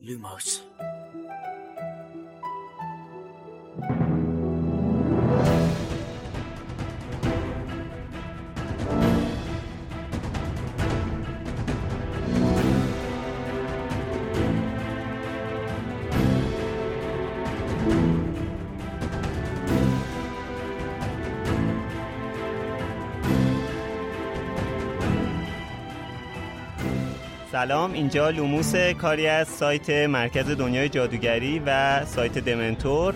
Lumos سلام. اینجا لوموس کاری از سایت مرکز دنیای جادوگری و سایت دمنتور.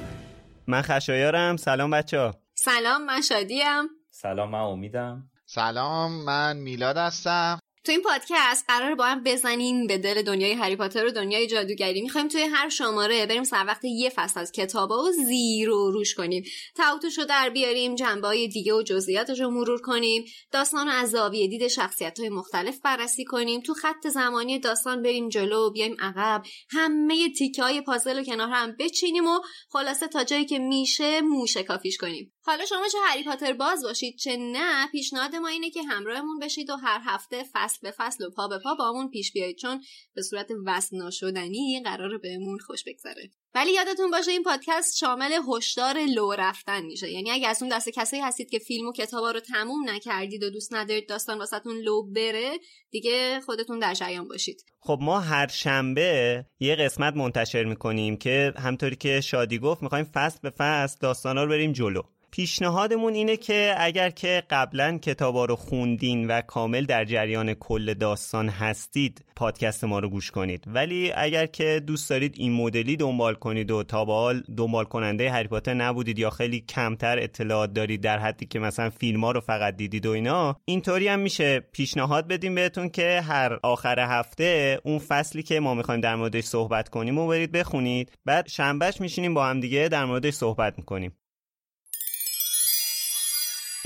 من خشایارم. سلام بچه ها. سلام من شادیم. سلام من امیدم. سلام من میلاد هستم. تو این پادکست قرار با هم بزنیم به دل دنیای هری پاتر و دنیای جادوگری. می‌خوایم توی هر شماره بریم سر وقت یه فصل از کتابا و زیر و روش کنیم. تعوتش رو در بیاریم جنبه های دیگه و جزئیاتش رو مرور کنیم. داستان از زاویه دید شخصیت های مختلف بررسی کنیم. تو خط زمانی داستان بریم جلو بیایم عقب. همه تیکه های پازل رو کنار هم بچینیم و خلاصه تا جایی که میشه موشه کافیش کنیم. حالا شما چه هری پاتر باز باشید چه نه پیشنهاد ما اینه که همراهمون بشید و هر هفته فصل به فصل و پا به پا بامون پیش بیایید چون به صورت وصل ناشدنی قرار بهمون خوش بگذره. ولی یادتون باشه این پادکست شامل هشدار لو رفتن میشه. یعنی اگه از اون دست کسایی هستید که فیلم و کتابا رو تموم نکردید و دوست ندارید داستان واسهتون لو بره دیگه خودتون در جریان باشید. خب ما هر شنبه یه قسمت منتشر می‌کنیم که همطوری که شادی گفت می‌خوایم فصل به فصل داستانا رو بریم جلو. پیشنهادمون اینه که اگر که قبلا کتابا رو خوندین و کامل در جریان کل داستان هستید پادکست ما رو گوش کنید. ولی اگر که دوست دارید این مدلی دنبال کنید و تا به حال دنبال کننده هری پاتر نبودید یا خیلی کمتر اطلاعات دارید در حدی که مثلا فیلم ها رو فقط دیدید و اینا اینطوری هم میشه. پیشنهاد بدیم بهتون که هر آخر هفته اون فصلی که ما می‌خوایم در موردش صحبت کنیم و برید بخونید. بعد شنبهش میشینیم با هم دیگه در موردش صحبت می‌کنیم.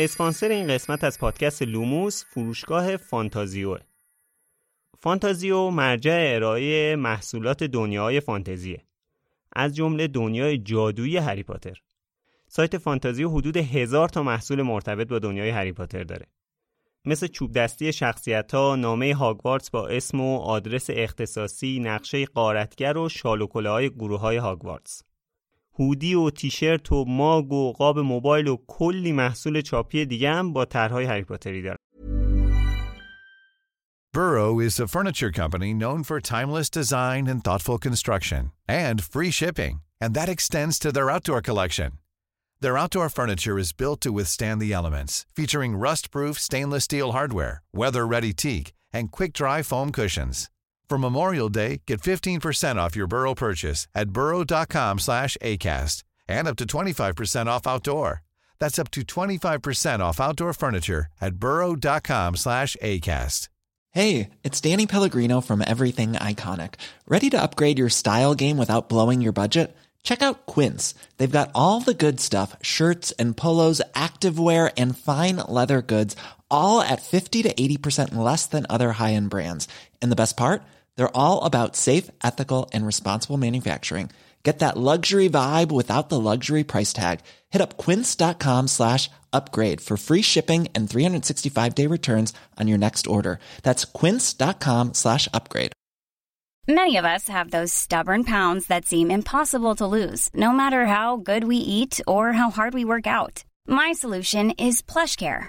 اسپانسر این قسمت از پادکست لوموس فروشگاه فانتازیو. فانتازیو مرجع ارائه محصولات دنیای فانتزیه. از جمله دنیای جادویی هری پاتر. سایت فانتازیو حدود هزار تا محصول مرتبط با دنیای هری پاتر داره. مثل چوب دستی شخصیت ها، نامه هاگوارتس با اسم و آدرس اختصاصی، نقشه غارتگر و شال و کلاه های گروه های هاگوارتس. هودی و تیشرت و ماگ و قاب موبایل و کلی محصول چاپی دیگه هم با طرحهای هری پاتری داره. Burrow is a furniture company known for timeless design and thoughtful construction and free shipping, and that extends to their outdoor collection. Their outdoor furniture is built to withstand the elements, featuring rust-proof stainless steel hardware, weather-ready teak, and quick-dry foam cushions. For Memorial Day, get 15% off your Burrow purchase at burrow.com slash ACAST and up to 25% off outdoor. That's up to 25% off outdoor furniture at burrow.com slash ACAST. Hey, it's Danny Pellegrino from Everything Iconic. Ready to upgrade your style game without blowing your budget? Check out Quince. They've got all the good stuff, shirts and polos, activewear, and fine leather goods, all at 50 to 80% less than other high-end brands. And the best part? They're all about safe, ethical, and responsible manufacturing. Get that luxury vibe without the luxury price tag. Hit up quince.com slash upgrade for free shipping and 365-day returns on your next order. That's quince.com slash upgrade. Many of us have those stubborn pounds that seem impossible to lose, no matter how good we eat or how hard we work out. My solution is PlushCare.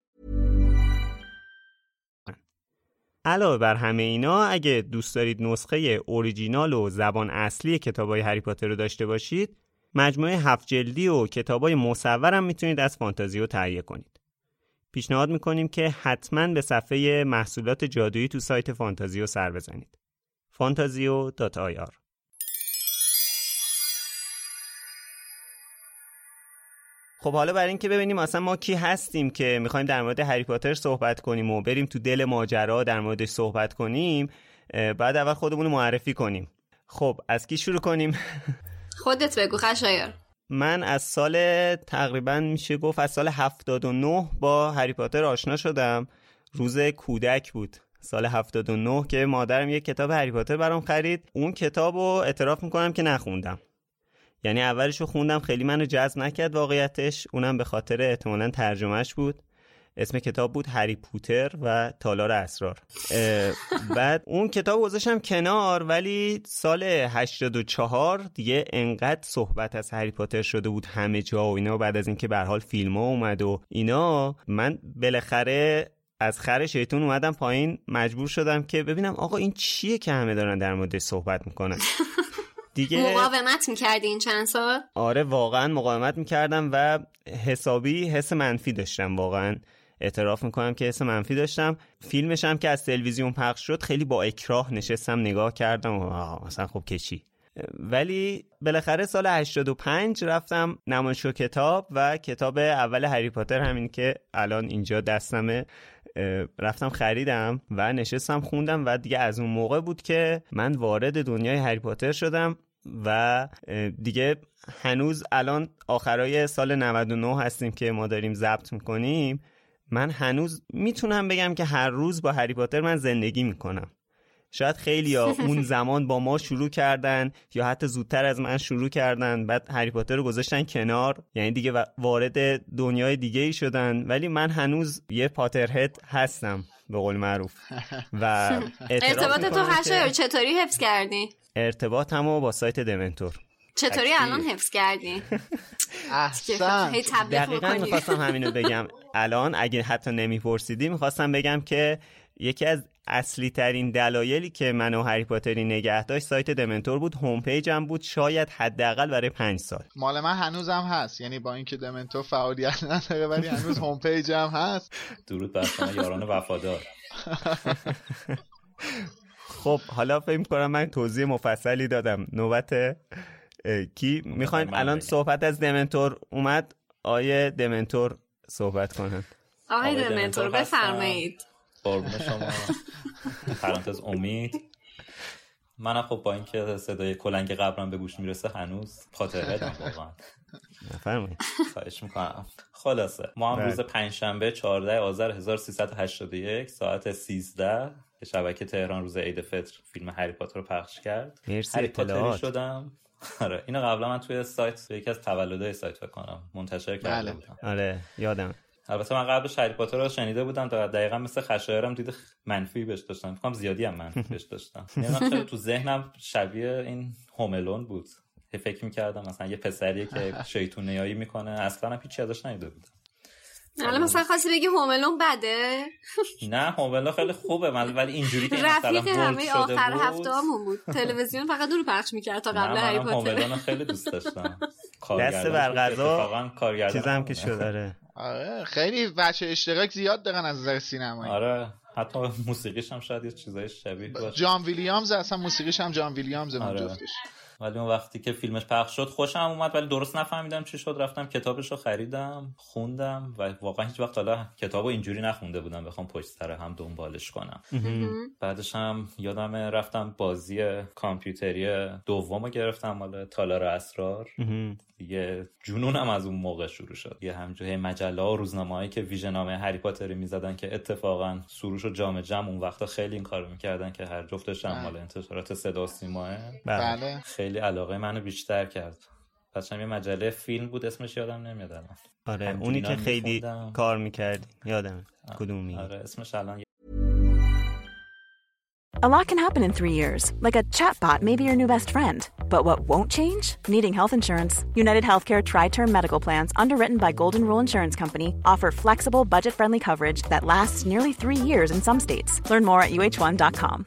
علاوه بر همه اینا اگه دوست دارید نسخه اوریجینال و زبان اصلی کتابای هری پاتر رو داشته باشید مجموعه هفت جلدی و کتابای هم می‌تونید از فانتازیو تهیه کنید. پیشنهاد می‌کنیم که حتما به صفحه محصولات جادویی تو سایت فانتازیو سر بزنید. fantazio.ir خب حالا برای اینکه ببینیم اصلا ما کی هستیم که می‌خوایم در مورد هری پاتر صحبت کنیم و بریم تو دل ماجرا در موردش صحبت کنیم بعد اول خودمون رو معرفی کنیم. خب از کی شروع کنیم؟ خودت بگو خشایار. من از سال تقریبا میشه گفت از سال 79 با هری پاتر آشنا شدم. روز کودک بود. سال 79 که مادرم یک کتاب هری پاتر برام خرید. اون کتاب رو اعتراف می‌کنم که نخوندم. یعنی اولش رو خوندم خیلی منو جذب نکرد واقعیتش. اونم به خاطر احتمالا ترجمهش بود. اسم کتاب بود هری پوتر و تالار اسرار. بعد اون کتاب گذاشتم کنار ولی سال 84 دیگه انقدر صحبت از هری پاتر شده بود همه جا و اینا. بعد از اینکه به حال فیلم ها اومد و اینا من بالاخره از خر شیطون اومدم پایین. مجبور شدم که ببینم آقا این چیه که همه دارن در موردش صحبت می‌کنن. دیگه مقاومت می‌کردی این چند سال؟ آره واقعا مقاومت می‌کردم و حسابی حس منفی داشتم واقعا اعتراف می‌کنم که حس منفی داشتم. فیلمش هم که از تلویزیون پخش شد خیلی با اکراه نشستم نگاه کردم و مثلا خب کشی ولی بالاخره سال 85 رفتم نمایشگاه کتاب و کتاب اول هری پاتر همین که الان اینجا دستمه. رفتم خریدم و نشستم خوندم و دیگه از اون موقع بود که من وارد دنیای هری پاتر شدم و دیگه هنوز الان آخرای سال 99 هستیم که ما داریم ضبط می‌کنیم. من هنوز می‌تونم بگم که هر روز با هری پاتر من زندگی می‌کنم. شاید خیلی ها اون زمان با ما شروع کردن یا حتی زودتر از من شروع کردن بعد هری پاتر رو گذاشتن کنار. یعنی دیگه وارد دنیای دیگه ای شدن. ولی من هنوز یه پاترهد هستم به قول معروف. و ارتباط تو هشتار چطوری حفظ کردی؟ ارتباطمو با سایت دمنتور. چطوری الان حفظ کردی؟ احسن. دقیقا می‌خواستم همینو بگم. الان اگه حتی نمیپرسیدی می‌خواستم بگم که یکی از اصلی ترین دلایلی که من و هری پاتری نگه داشت سایت دمنتور بود هوم پیجم بود شاید حداقل برای پنج سال. مال من هنوزم هست یعنی با اینکه دمنتور فعالیت نداره ولی هنوز هوم پیجم هست. درود بر شما یاران وفادار. خب حالا فکر کنم من توضیح مفصلی دادم. نوبت کی؟ می‌خواین الان صحبت از دمنتور اومد. آیه دمنتور صحبت کنن آقای دمنتور بفرمایید. قربون شما. پرانتز امید. منم خب با اینکه صدای کلنگ قبرم به گوش می‌رسه هنوز خاطره دارم واقعا. نفرمایید خواهش می‌کنم. خلاصه ما هم روز پنجشنبه 14 آذر 1381 ساعت 13 که شبکه تهران روز عید فطر فیلم هری پاتر رو پخش کرد. مرسی هری پاتری شدم. آره اینو قبلا من توی سایت توی یکی از تولدهای سایت فکر کنم منتشر کرده بودم. آره یادم البته من قبل هری پاتر رو شنیده بودم تا دقیقا مثل خشایرم دید منفی بهش داشتم. فکر زیادی هم منفی بهش داشتم. تو ذهنم شبیه این هوملون بود. فکر می‌کردم مثلا یه پسریه که شیطون نیایی می‌کنه. اصلا هم هیچی ازش ندیده بودم. حالا مثلا خواستی بگی هوملون بده؟ نه هوملون خیلی خوبه. ولی اینجوری که رفیق همه آخر هفته همون بود. تلویزیون فقط دور پخش می‌کرد تا قبل هری پاتر هوملون خیلی دوست داشتم. دست برغذا چیزم که شده آره. آره خیلی بچه اشتراک زیاد دارن از نظر سینمایی. آره حتی موسیقیش هم شاید یه چیزای شبیه باشه. جان ویلیامز اصلا موسیقیش هم جان ویلیامز آره. ولی اون وقتی که فیلمش پخش شد خوشم اومد ولی درست نفهمیدم چی شد. رفتم کتابش رو خریدم خوندم و واقعا هیچ وقت حالا کتاب اینجوری نخونده بودم بخوام پشت سر هم دنبالش کنم. بعدش هم یادم رفتم بازی کامپیوتری دوم رو گرفتم مال تالار اسرار. دیگه جنونم از اون موقع شروع شد. یه همجوری مجله و روزنامه‌ای که ویژنامه هری پاتری می‌زدن که اتفاقا سروش و جام جم اون وقتا خیلی این کارو می‌کردن که هر جفتش هم مال انتشارات صدا سیماه. بله. خیلی علاقه منو بیشتر کرد پس یه مجله فیلم بود اسمش یادم نمیاد الان آره اونی که خیلی کار میکرد یادم کدومی آره اسمش الان A lot can happen in three years, like a chatbot may be your new best friend. But what won't change? Needing health insurance. United Healthcare Tri Term Medical Plans, underwritten by Golden Rule Insurance Company, offer flexible, budget friendly coverage that lasts nearly three years in some states. Learn more at uh1.com.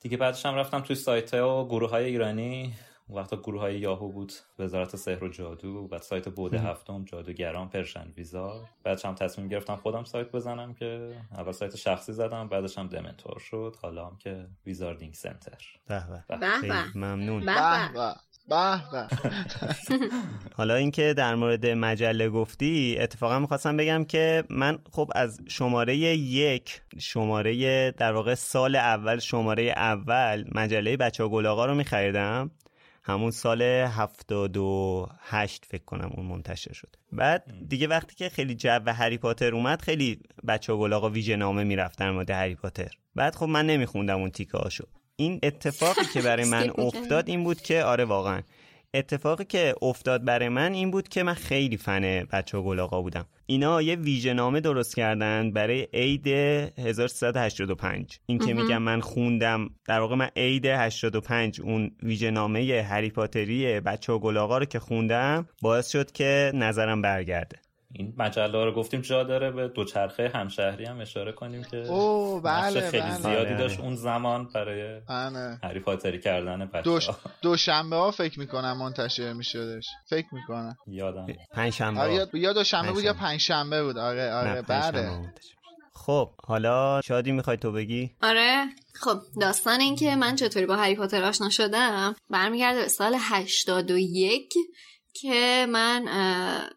دیگه بعدش هم رفتم توی سایت و گروه های ایرانی. اون وقتا گروه های یاهو بود. وزارت سحر و جادو. بعد سایت بوده هفتم جادوگران پرشن ویزار بعدش هم تصمیم گرفتم خودم سایت بزنم که اول سایت شخصی زدم بعدش هم دمنتور شد. حالا هم که ویزاردینگ سنتر. به به. ممنون. به. به به. حالا اینکه در مورد مجله گفتی اتفاقا می‌خواستم بگم که من خب از شماره یک شماره در واقع سال اول شماره اول مجله بچه گلاغا رو میخریدم. همون سال 78 فکر کنم اون منتشر شد. بعد دیگه وقتی که خیلی جو هری پاتر اومد خیلی بچه ها گلاغا ویژه نامه می‌رفت در مورد هری پاتر. بعد خب من نمیخوندم اون تیکه هاشو این اتفاقی که برای من؟ افتاد این بود که آره واقعا. اتفاقی که افتاد برای من این بود که من خیلی فن بچه و گلاغا بودم. اینا یه ویژه نامه درست کردن برای عید 1385 این که میگم من خوندم در واقع من عید 85 اون ویژه نامه هری پاتری بچه و گلاغا رو که خوندم باعث شد که نظرم برگرده. این مجله رو گفتیم جا داره به دوچرخه همشهری هم اشاره کنیم که اوه نقش بله خیلی بله. زیادی بله. داشت اون زمان برای بله. هری پاتری کردن بچه دوش... دوشنبه ها فکر می‌کنم منتشر میشدش. فکر می‌کنم. یادم. پنج شنبه آره یا- یا دوشنبه بود یا پنجشنبه. پنجشنبه بود. آره آره پنج شنبه بله. خب حالا شادی می‌خوای تو بگی؟ آره. خب داستان این که من چطوری با هری پاتر آشنا شدم برمیگرده به سال 81 که من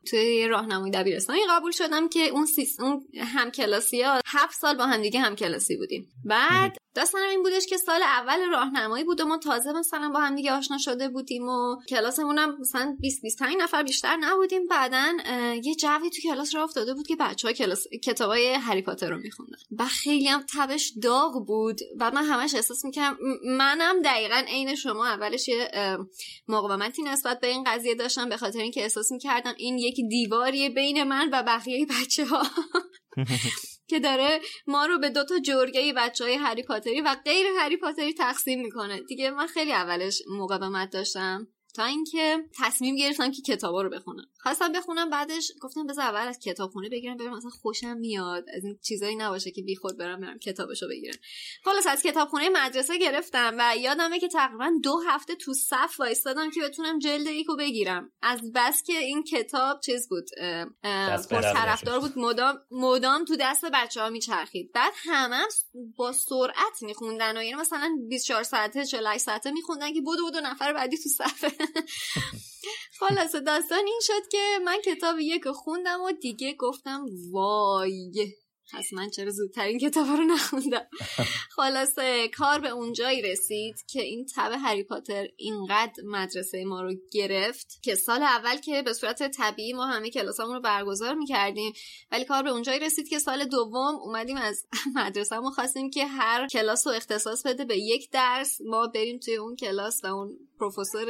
توی یه راهنمای دبیرستانی قبول شدم که اون سیس اون هم کلاسی ها هفت سال با هم دیگه هم کلاسی بودیم بعد داستانم این بودش که سال اول راهنمایی بود و ما تازه مثلا با هم دیگه آشنا شده بودیم و کلاسمون هم مثلا 20 25 نفر بیشتر نبودیم. بعدا یه جوی تو کلاس راه افتاده بود که بچه ها کلاس کتابای هری پاتر رو میخوندن. و خیلی هم تبش داغ بود. و من همش احساس می‌کنم منم دقیقا عین شما اولش یه مقاومتی نسبت به این قضیه داشتم. به خاطر اینکه احساس می‌کردم این یک دیواریه بین من و بقیه بچه ها که داره ما رو به دوتا جرگه بچه های هری پاتری و غیر هری پاتری تقسیم می‌کنه. دیگه من خیلی اولش مقاومت داشتم. تا اینکه تصمیم گرفتم که کتابا رو بخونم. خواستم بخونم بعدش گفتم بذار اول از کتابخونه بگیرم برم مثلا خوشم میاد از این چیزایی نباشه که بی خود برم برم کتابشو بگیرم. خلاص از کتابخونه مدرسه گرفتم و یادمه که تقریبا دو هفته تو صف وایستادم که بتونم جلد یکو بگیرم. از بس که این کتاب چیز بود باشه. بود مدام مدام تو دست بچه ها میچرخید. بعد همه هم با سرعت میخوندن و یعنی مثلا 24 ساعته 48 ساعته میخوندن که بدو بدو نفر بعدی تو صفه. خلاصه داستان این شد که من کتاب یک رو خوندم و دیگه گفتم وای پس من چرا زودتر این کتاب رو نخوندم؟ خلاصه کار به اونجایی رسید که این تب هری پاتر اینقدر مدرسه ما رو گرفت که سال اول که به صورت طبیعی ما همه کلاسامون رو برگزار می‌کردیم ولی کار به اونجایی رسید که سال دوم اومدیم از مدرسه ما خواستیم که هر کلاس رو اختصاص بده به یک درس. ما بریم توی اون کلاس و اون پروفسور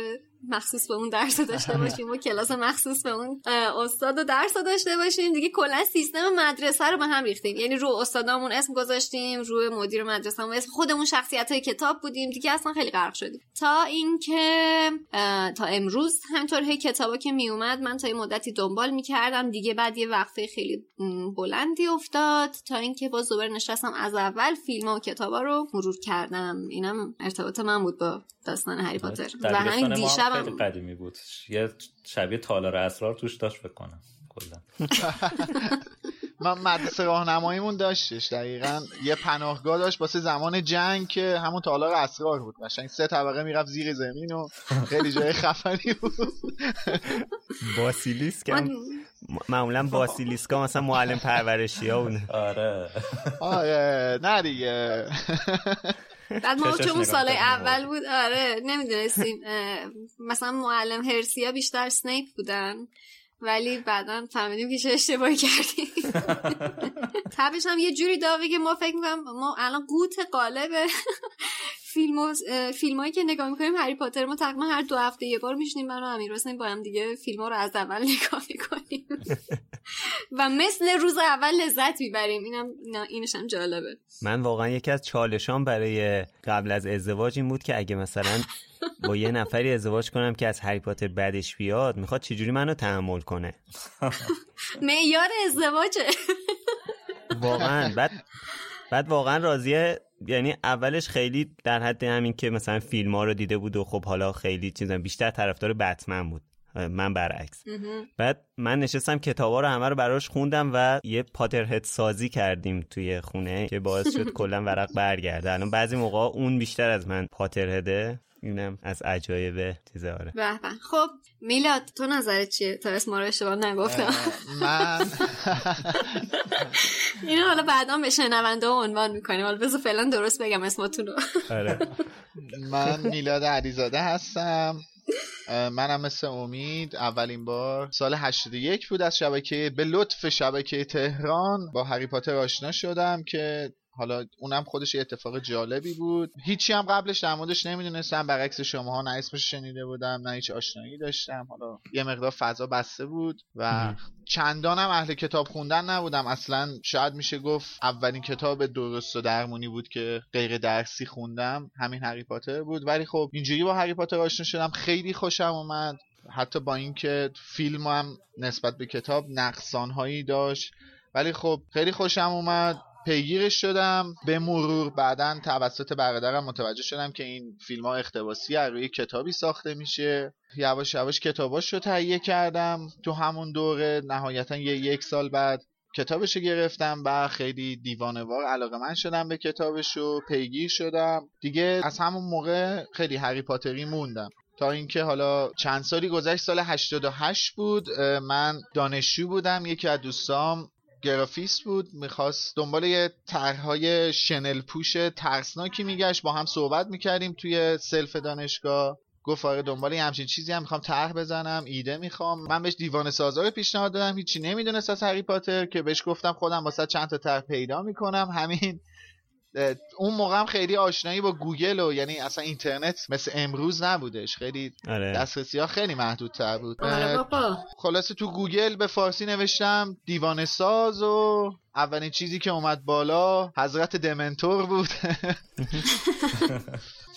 مخصوص به اون درس رو داشته باشیم و کلاس مخصوص به اون استاد و درس رو داشته باشیم. دیگه کلا سیستم مدرسه رو به هم ریختیم. یعنی رو استادامون اسم گذاشتیم روی مدیر مدرسه اسم خودمون شخصیت های کتاب بودیم. دیگه اصلا خیلی غرق شدیم. تا اینکه تا امروز همینطور هی کتابا که می اومد من تا یه مدتی دنبال می‌کردم. دیگه بعد یه وقفه خیلی بلندی افتاد. تا اینکه باز دوباره نشستم از اول فیلم و کتابا رو مرور کردم. اینم ارتباط من بود با داستان هری پاتر. و همین هم خیلی قدیمی بود. یه شبیه تالار اسرار توش داشت بکنم کلا. من مدرسه راهنماییمون داشتش دقیقا. یه پناهگاه داشت واسه زمان جنگ که همون تالار اسرار بود. قشنگ سه طبقه می‌رفت زیر زمین و خیلی جای خفنی بود. باسیلیسک هم من- معمولا باسیلیسکا مثلا معلم پرورشی ها بوده. آره. آره. نه دیگه. بعد ما چون اون سال. اول بود. آره. نمی‌دونستیم مثلا معلم هرسیا بیشتر سنیپ بودن ولی بعدا فهمیدیم که چه اشتباهی کردیم. تبش هم یه جوری داغی که ما فکر می‌کنم ما الان قوت قالب فیلم و فیلم هایی که نگاه می‌کنیم هری پاتر ما تقریبا هر دو هفته یه بار میشنیم من و امیر حسین با هم دیگه فیلم ها رو از اول نگاه می‌کنیم. و مثل روز اول لذت می‌بریم. اینم اینش هم جالبه. من واقعا یکی از چالشان برای قبل از ازدواج این بود که اگه مثلا با یه نفری ازدواج کنم که از هری پاتر بعدش بیاد می‌خواد چجوری منو تحمل کنه؟ معیار ازدواجه. واقعا. بعد بعد واقعا راضیه یعنی اولش خیلی در حد همین که مثلا فیلم ها رو دیده بود و خب حالا خیلی چیزا بیشتر طرفدار بتمن بود. من برعکس. بعد من نشستم کتابا رو همه رو براش خوندم و یه پاترهد سازی کردیم توی خونه که باعث شد کلا ورق برگرده. الان بعضی موقع اون بیشتر از من پاترهده. اینم از عجایب چیزه آره. به به. خب میلاد تو نظرت چیه؟ تا اسم رو اشتباه نگفتم. من اینو حالا بعدا به شنونده عنوان می‌کنیم. حالا بذار فعلا درست بگم اسمتون رو آره. من میلاد علیزاده هستم. منم مثل امید اولین بار سال 81 بود از شبکه به لطف شبکه تهران با هری پاتر آشنا شدم که حالا اونم خودش یه اتفاق جالبی بود. هیچی هم قبلش در موردش نمی‌دونستم برعکس شماها نه اسمش شنیده بودم نه هیچ آشنایی داشتم. حالا یه مقدار فضا بسته بود و چندانم اهل کتاب خوندن نبودم. اصلا شاید میشه گفت اولین کتاب درست و درمونی بود که غیر درسی خوندم همین هری پاتر بود. ولی خب اینجوری با هری پاتر آشنا شدم. خیلی خوشم اومد. حتی با اینکه فیلم هم نسبت به کتاب نقصانهایی داشت. ولی خب خیلی خوشم اومد. پیگیرش شدم به مرور. بعدا توسط برادرم متوجه شدم که این فیلم ها اختباسی روی کتابی ساخته میشه. یواش یواش کتاباش رو تهیه کردم تو همون دوره. نهایتا یه یک سال بعد کتابش گرفتم و خیلی دیوانوار علاقه من شدم به کتابش و پیگیر شدم. دیگه از همون موقع خیلی هری پاتری موندم. تا اینکه حالا چند سالی گذشت سال 88 بود. من دانشجو بودم. یکی از دوستام گرافیست بود می‌خواست دنبال یه طرحهای شنل پوش ترسناکی میگشت با هم صحبت می‌کردیم توی سلف دانشگاه. گفت آره دنبال یه همچین چیزی هم می‌خوام طرح بزنم ایده می‌خوام. من بهش دیوان سازا رو پیشنهاد دادم هیچی نمی‌دونست از هری پاتر که بهش گفتم خودم واسه چند تا طرح پیدا می‌کنم. همین اون موقع هم خیلی آشنایی با گوگل و یعنی اصلا اینترنت مثل امروز نبودش. خیلی آره. دسترسی ها خیلی محدودتر بود. آره بابا. خلاصه تو گوگل به فارسی نوشتم دیوانه ساز و اولین چیزی که اومد بالا حضرت دمنتور بود.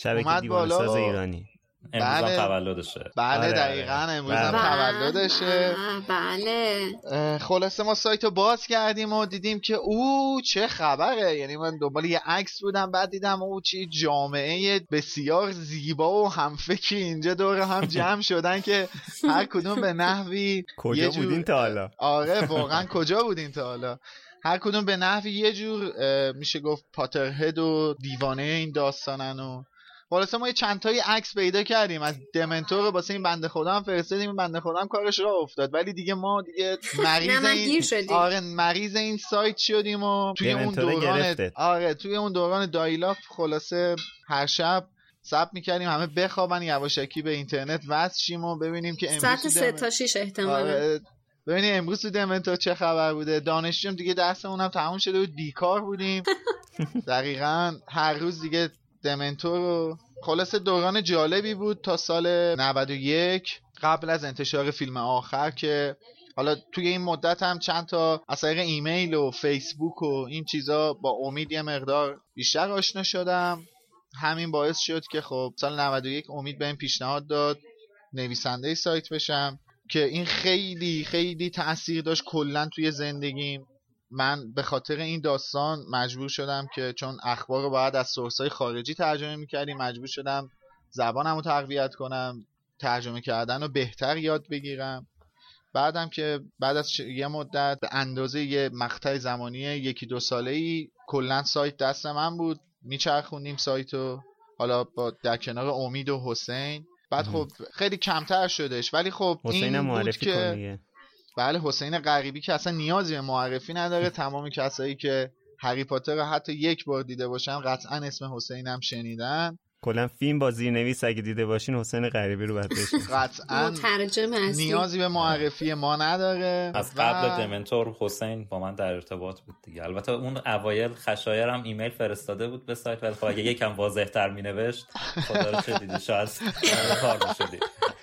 شبکه اومد دیوان بالا. ساز ایرانی. امروز بله. تولدشه بله آره، دقیقا آره. امروز هم بله. تولدشه بله خلاصه ما سایت رو باز کردیم و دیدیم که او چه خبره یعنی من دنبال یه عکس بودم بعد دیدم او چی جامعه بسیار زیبا و همفکری اینجا دور هم جمع شدن که هر کدوم به نحوی کجا بودین تا حالا آره واقعا کجا بودین تا حالا هر کدوم به نحوی یه جور میشه گفت پاترهد و دیوانه این داستانن و خلاصه ما یه چند تایی عکس پیدا کردیم. از دمنتور واسه این بنده خدا هم فرستادیم. این بنده خدا هم کارش را افتاد. ولی دیگه ما دیگه مریض این. آره مریض این سایت شدیم و توی اون دوران گرفته. آره توی اون دوران دایلاف خلاصه هر شب سب می‌کردیم همه بخوابن یواشکی به اینترنت وصل شیم و ببینیم که امروز ساعت تو سه دمن- تا شیش احتمالا. آره ببینی امروز تو دمنتور چه خبر بوده. دانشجویم دیگه درسمون هم تموم شده بود. بیکار بودیم. دقیقا هر روز دیگه دمنتور رو خلاصه دوران جالبی بود تا سال 91 قبل از انتشار فیلم آخر که حالا توی این مدت هم چند تا از طریق ایمیل و فیسبوک و این چیزا با امید یه مقدار بیشتر آشنا شدم. همین باعث شد که خب سال 91 امید به این پیشنهاد داد نویسنده سایت بشم که این خیلی خیلی تاثیر داشت کلا توی زندگیم. من به خاطر این داستان مجبور شدم که چون اخبار رو باید از سورسای خارجی ترجمه می‌کردیم مجبور شدم زبانم رو تقویت کنم ترجمه کردن رو بهتر یاد بگیرم. بعدم که بعد از یه مدت به اندازه یه مقطع زمانی یکی دو ساله ای کلا سایت دست من بود. میچرخوندیم سایت رو حالا با در کنار امید و حسین. بعد خب خیلی کمتر شدش. ولی خب این بود که بله حسین غریبی که اصلا نیازی به معرفی نداره. تمام کسایی که هری پاتر رو حتی یک بار دیده باشن قطعا اسم حسین هم شنیدن. کلا فیلم با زیرنویس اگه دیده باشین حسین غریبی رو باید بشین قطعا نیازی به معرفی ما نداره از و- قبل دمنتور حسین با من در ارتباط بود دیگه. البته اون اوایل خشایر هم ایمیل فرستاده بود به سایت ولی خب اگه یکم واضح تر می نوشت خدا رو چه دیدی شاید کار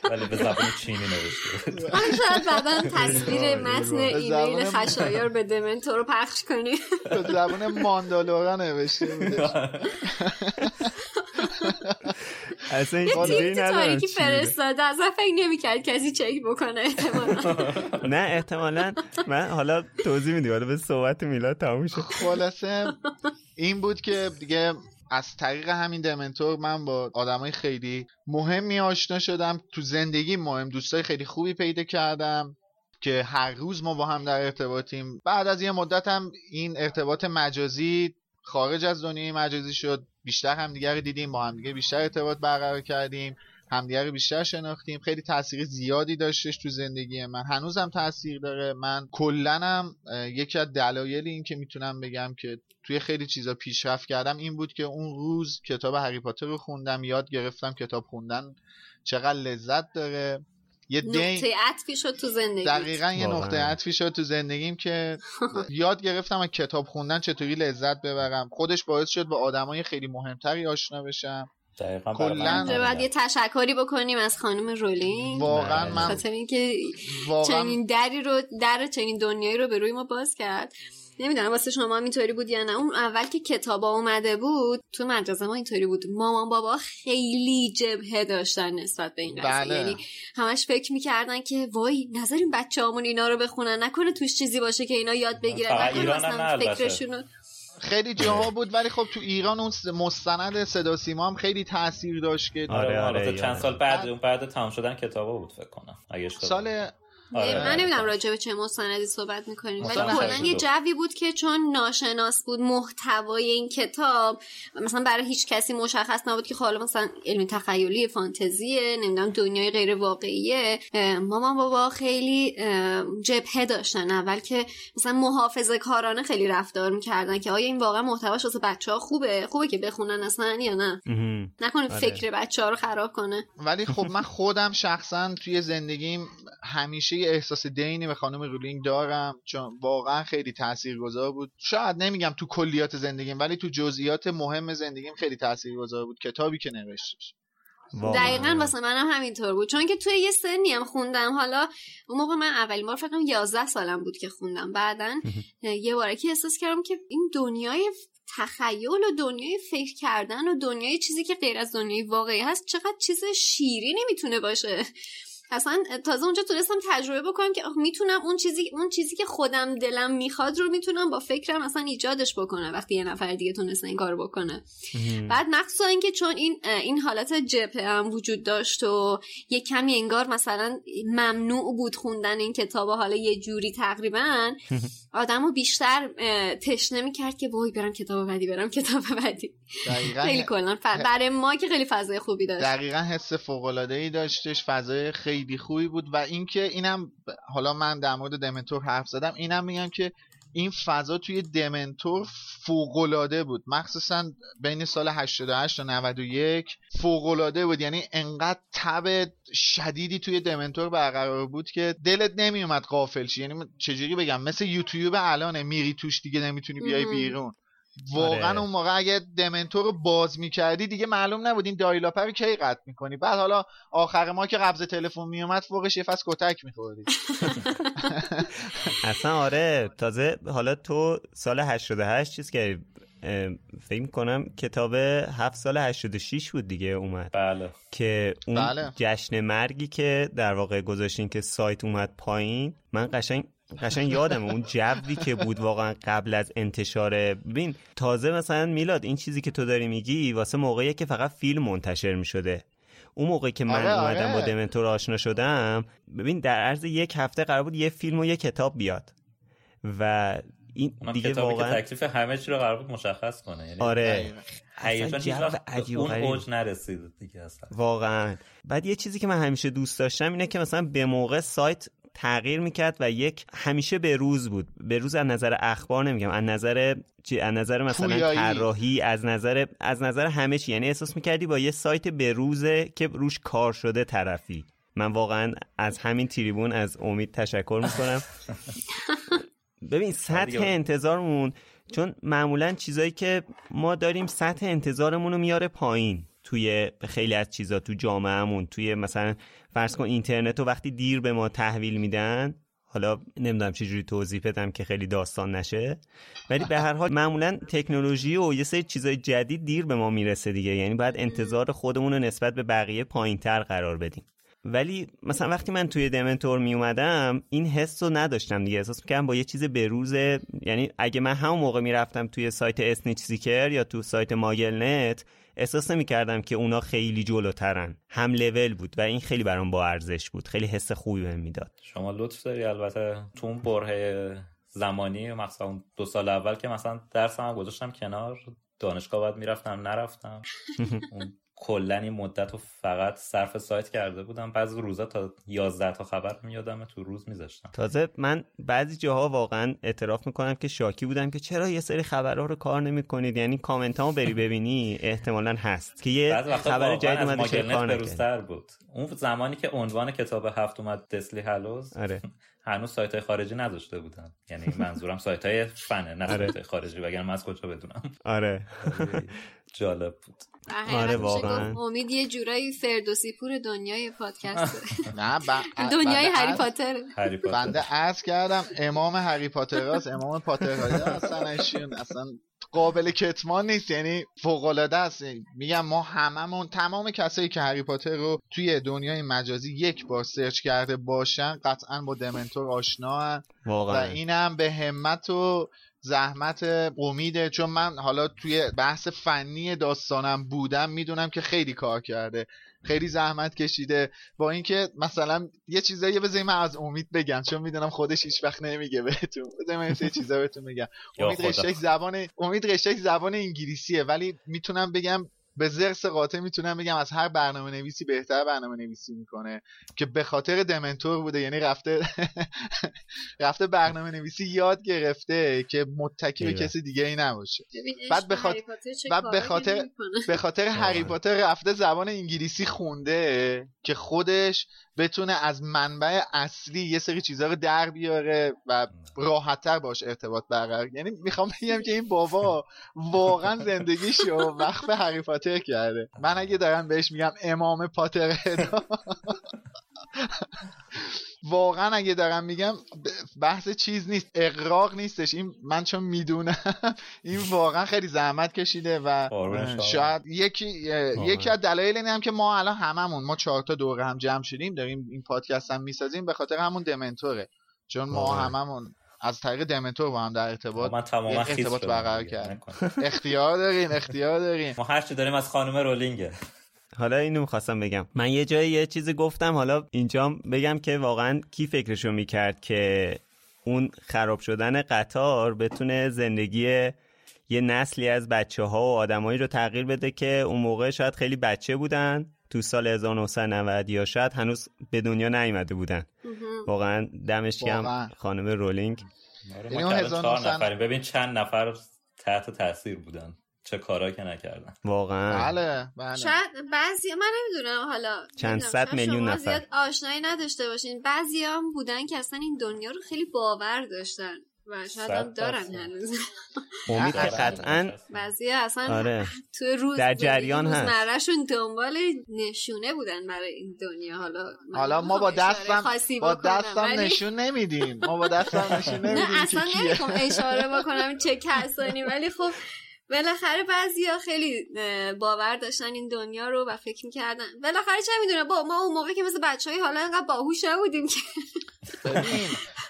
ولی به زبان چینی نوشته. من شاید بعدا تصویر متن ایمیل خشایار به دمنتور رو پخش کنی. به زبان ماندالورا نوشته اصلا این یه چیزی تاریکی. فرستاده. اصلا فکر نمی‌کرد کسی چک بکنه احتمالا. نه احتمالا. من حالا توضیح میدی حالا به صحبت میلاد تموم شد خلاصه این بود که دیگه از طریق همین دمنتور من با آدمای خیلی مهمی آشنا شدم. تو زندگی مهم دوستای خیلی خوبی پیدا کردم که هر روز ما با هم در ارتباطیم. بعد از یه مدت هم این ارتباط مجازی خارج از دنیای مجازی شد. بیشتر همدیگه رو دیدیم با همدیگه بیشتر ارتباط برقرار کردیم. همدیگه رو بیشتر شناختیم. خیلی تاثیر زیادی داشتش تو زندگی من. هنوزم تاثیر داره. من کلنم یکی از دلایل این که می‌تونم بگم که توی خیلی چیزا پیشرفت کردم این بود که اون روز کتاب هری پاتر رو خوندم. یاد گرفتم کتاب خوندن چقدر لذت داره. یه نقطه عطفی شد تو زندگی دقیقا یه نقطه عطفی شد تو زندگیم که یاد گرفتم از کتاب خوندن چطوری لذت ببرم. خودش باعث شد با آدمای خیلی مهمتری آشنا بشم. کلا باید یه تشکری بکنیم از خانم رولینگ واقعا من خاطر اینکه چنین دری رو در چنین دنیایی رو به روی ما باز کرد. نمی‌دونم واسه شما اینطوری بود یا نه. اون اول که کتابا اومده بود تو مدرسه ما اینطوری بود. مامان بابا خیلی جبهه داشتن نسبت به این قضیه بله. یعنی همش فکر می‌کردن که وای نظریم بچه همون اینا رو بخونن. نکنه توش چیزی باشه که اینا یاد بگیرن. نکنه هم. فکرشون خیلی جاها بود ولی خب تو ایران اون مستند صدا سیما هم خیلی تاثیر داشت که آره، آره، البته چند یادم. سال بعد اون بعد تمام شدن کتابا بود فکر کنم اگه سال آره. من نمی‌دونم راجع به چه مستندی صحبت می‌کنیم ولی کلا یه. جوی بود که چون ناشناس بود محتوای این کتاب مثلا برای هیچ کسی مشخص نبود که خب حالا مثلا علم تخیلی فانتزیه نمی‌دونم دنیای غیر واقعیه مامان بابا خیلی جبهه داشتن اول که مثلا محافظه کارانه خیلی رفتار می‌کردن که آیا این واقعا محتواش واسه بچه ها خوبه خوبه که بخونن اصلا یا نه. نکنه آره. فکر بچه ها رو خراب کنه ولی خب من خودم شخصا توی زندگیم همیشه یه احساس دینی به خانم رولینگ دارم چون واقعا خیلی تاثیرگذار بود. شاید نمیگم تو کلیات زندگیم ولی تو جزئیات مهم زندگیم خیلی تاثیرگذار بود. کتابی که نوشتش. واقعا. دقیقا واسه منم همینطور بود. چون که توی یه سنی هم خوندم. حالا اون موقع من اولین بار فکر کنم 11 سالم بود که خوندم. بعدا یه باره که احساس کردم که این دنیای تخیل و دنیای فکر کردن و دنیای چیزی که غیر از دنیای واقعی هست چقدر چیز شیری نمی‌تونه باشه. اصلا تازه اونجا تونستم تجربه بکنم که آخ، می‌تونم اون چیزی اون چیزی که خودم دلم می‌خواد رو می‌تونم با فکرم اصلا ایجادش بکنم وقتی یه نفر دیگه تونست این کار بکنه. بعد مخصوصا اینکه چون این این حالت جبهه هم وجود داشت و یه کمی انگار مثلا ممنوع بود خوندن این کتاب حالا یه جوری تقریبا آدمو بیشتر تشنه می‌کرد که وای برم کتاب بعدی برم کتاب بعدی. دقیقا خیلی کلا برای ما که خیلی فضای خوبی داشت. دقیقا حس فوق ای داشتش فضای خیلی خوبی بود و اینکه اینم حالا من در مورد دمنتور حرف زدم اینم میگم که این فضا توی دمنتور فوق‌العاده بود. مخصوصا بین سال 88 تا 91 فوق‌العاده بود. یعنی انقدر تب شدیدی توی دمنتور برقرار بود که دلت نمیومد غافل شی. یعنی چجوری بگم؟ مثل یوتیوب الانه میری توش دیگه نمی‌تونی بیای. بیرون. واقعا آره. اون موقع اگه دمنتور رو باز می‌کردی دیگه معلوم نبود این دایلاپه رو کی قطع می‌کنی. بعد حالا آخر ما که قبض تلفن میومد فوقش یه فصل کتک میخوردی. اصلا آره تازه حالا تو سال 88 چیز که فکر کنم کتاب هفت سال 86 بود دیگه اومد. بله. که اون بله. جشن مرگی که در واقع گذاشتین که سایت اومد پایین من قشنگ قشنگ یادم اون جوی که بود واقعا قبل از انتشار. ببین تازه مثلا میلاد این چیزی که تو داری میگی واسه موقعی که فقط فیلم منتشر می‌شده. اون موقعی که من آره، اومدم آره. با دمنتور آشنا شدم ببین در عرض یک هفته قرار بود یه فیلم و یه کتاب بیاد. و این دیگه کتابی واقعا که تکلیف همه چی رو قرار بود مشخص کنه. یعنی آره. عجیب و اون. اوج نرسید دیگه اصلا. واقعا. بعد یه چیزی که من همیشه دوست داشتم اینه که مثلا به موقع سایت تغییر می‌کرد و یک همیشه به روز بود. به روز از نظر اخبار نمیگم از نظر چی؟ از نظر مثلا. طراحی از نظر از نظر همه چی. یعنی احساس می‌کردی با یه سایت به روزه که روش کار شده طرفی. من واقعا از همین تریبون از امید تشکر می‌کنم. ببین سطح. انتظارمون چون معمولا چیزایی که ما داریم سطح انتظارمون رو میاره پایین. توی خیلی از چیزا تو جامعهمون توی مثلا فرض کن اینترنت رو وقتی دیر به ما تحویل میدن حالا نمی‌دونم چجوری توضیح بدم که خیلی داستان نشه ولی به هر حال معمولا تکنولوژی و یه سری چیزای جدید دیر به ما می‌رسه دیگه. یعنی باید انتظار خودمون رو نسبت به بقیه پایینتر قرار بدیم. ولی مثلا وقتی من توی دمنتور می اومدم این حس رو نداشتم دیگه. احساس می‌کردم با یه چیز بروز یعنی اگه من همون موقع می‌رفتم توی سایت SnitchSeeker یا تو سایت MuggleNet احساس نمی کردم که اونا خیلی جلوترن. هم لول بود و این خیلی برام با ارزش بود. خیلی حس خوبی بهم می‌داد. شما لطف داری البته تو اون بره زمانی مثلا دو سال اول که مثلا درسم گذاشتم کنار دانشگاه باید می‌رفتم نرفتم. اون کلا این مدت رو فقط صرف سایت کرده بودم. بعضی روزا تا 11 تا خبر میادم تو روز میذاشتم. تازه من بعضی جاها واقعا اعتراف می‌کنم که شاکی بودم که چرا یه سری خبرها رو کار نمی‌کنید؟ یعنی کامنت ها بری ببینی احتمالا هست. که یه خبر جدید اومده چه کار بود. اون زمانی که عنوان کتاب هفت اومد دسلی هلوز آره. هنوز سایت های خارجی نذاشته بودن یعنی منظورم سایت های فنه نه آره. سایت خارجی وگرنه من از کجا بدونم. آره. جالب بود. آره واقعا. امید یه جورایی فردوسی پور دنیای پادکست. نه دنیای هری پاتر. بنده عرض کردم امام هری پاتر امام پاتر اصلا اصلا قابل کتمان نیست یعنی فوق العاده است میگم ما هممون تمام کسایی که هری پاتر رو توی دنیای مجازی یک بار سرچ کرده باشن قطعا با دمنتور آشنا و اینم به همت و زحمت امیده چون من حالا توی بحث فنی داستانم بودم می‌دونم که خیلی کار کرده. خیلی زحمت کشیده. با اینکه مثلا یه چیزایی بذاریم من از امید بگم چون می‌دونم خودش هیچ وقت نمیگه بهتون. بذاریم من یه چیزا بهتون بگم. امید رشتک زبان امید رشتک زبان انگلیسیه ولی می‌تونم بگم به زرس قاطع می‌تونم بگم از هر برنامه نویسی بهتر برنامه نویسی می‌کنه که به خاطر دمنتور بوده. یعنی رفته رفته برنامه نویسی یاد گرفته که متکی به کسی دیگه ای نباشه. بعد به خاطر بعد به خاطر به خاطر هری پاتر رفته زبان انگلیسی خونده که خودش بتونه از منبع اصلی یه سری چیزها رو در بیاره و راحتتر باش ارتباط برقرار. یعنی می‌خوام بگم که این بابا واقعا زندگیشو وقت به هری پاتر کرده. من اگه دارم بهش میگم امام پاتر واقعا اگه دارم میگم بحث چیز نیست اقراق نیستش. این من چون می‌دونم این واقعا خیلی زحمت کشیده و شاید یکی یکی از دلایل اینه هم که ما الان هممون ما چهار تا دوره هم جمع شدیم داریم این پادکست هم می‌سازیم به خاطر همون دمنتوره. چون ما هممون از طریق دمنتور با هم در ارتباط من تماما ارتباط برقرار کردیم. اختیار دارین اختیار دارین. ما هر چی داریم از خانم رولینگه. حالا اینو می‌خواستم بگم. من یه جایی یه چیزی گفتم حالا اینجا بگم که واقعا کی فکرشو می‌کرد که اون خراب شدن قطار بتونه زندگی یه نسلی از بچه ها و آدمایی رو تغییر بده که اون موقع شاید خیلی بچه بودن تو سال 1990 یا شاید هنوز به دنیا نیومده بودن. واقعا دمش گرم خانم رولینگ. آره، ما چهار نفریم ببین چند نفر تحت تاثیر بودن. چه کارایی که نکردن. واقعا. بله بله. شاید بعضی من نمی‌دونم حالا چند صد میلیون نفر. زیاد آشنایی نداشته باشین. بعضی هم بودن که اصلا این دنیا رو خیلی باور داشتن و شاید هم دارن هنوز. امید که قطعا بعضی اصلا آره. توی روز در جریان هست. مرشون دنبال نشونه بودن برای این دنیا. حالا حالا ما با دستم با دستم نشون نمیدیم ما با دستم نشون نمیدیم نه اصلا نمی‌خوام اشاره بکنم چه کسانی ولی خب بالاخره بعضیا خیلی باور داشتن این دنیا رو و فکر می‌کردن. بالاخره چه می‌دونه با ما اون موقع که مثل بچه های حالا انقدر باهوش نبودیم که.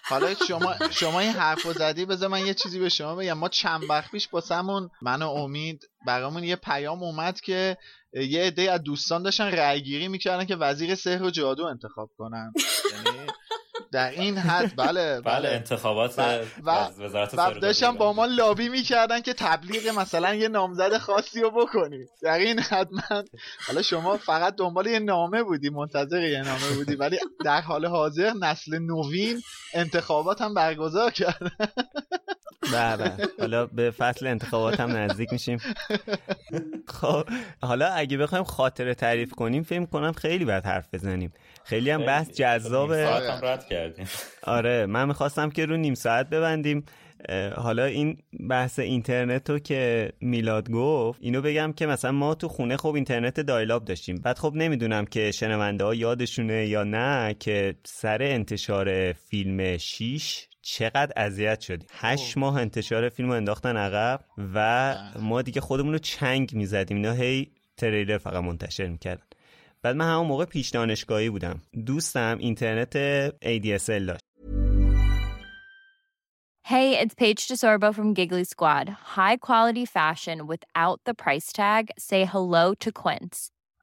حالا شما شما این حرفو زدی بذار من یه چیزی به شما بگم. ما چند وقت پیش باسمون من و امید برامون یه پیام اومد که یه عده از دوستان داشتن رأی گیری می‌کردن که وزیر سحر و جادو انتخاب کنن. یعنی در این حد بله بله, بله. انتخابات و, وزارت و داشتن با ما لابی می‌کردن که تبلیغ مثلا یه نامزد خاصی رو بکنیم. در این حد من حالا شما فقط دنبال یه نامه بودی منتظر یه نامه بودی ولی در حال حاضر نسل نوین انتخابات هم برگزار کرد بله حالا به فصل انتخابات هم نزدیک میشیم. خب حالا اگه بخوایم خاطره تعریف کنیم فکر کنم خیلی باید حرف بزنیم. خیلی هم بحث جذابه آره من می‌خواستم که رو نیم ساعت ببندیم. حالا این بحث اینترنت رو که میلاد گفت اینو بگم که مثلا ما تو خونه خب اینترنت دایلاب داشتیم. بعد خب نمی‌دونم که شنونده ها یادشونه یا نه که سر انتشار فیلم شیش چقدر اذیت شدیم هشت ماه انتشار فیلم رو انداختن عقب و ما دیگه خودمون رو چنگ می‌زدیم. اینا هی تریلر فقط منتشر می‌کردن. بعد من همون موقع پیش دانشگاهی بودم. دوستم اینترنت ADSL داشت. Hey, it's Paige DeSorbo from Giggly Squad. High quality fashion without the price tag. Say hello to Quince.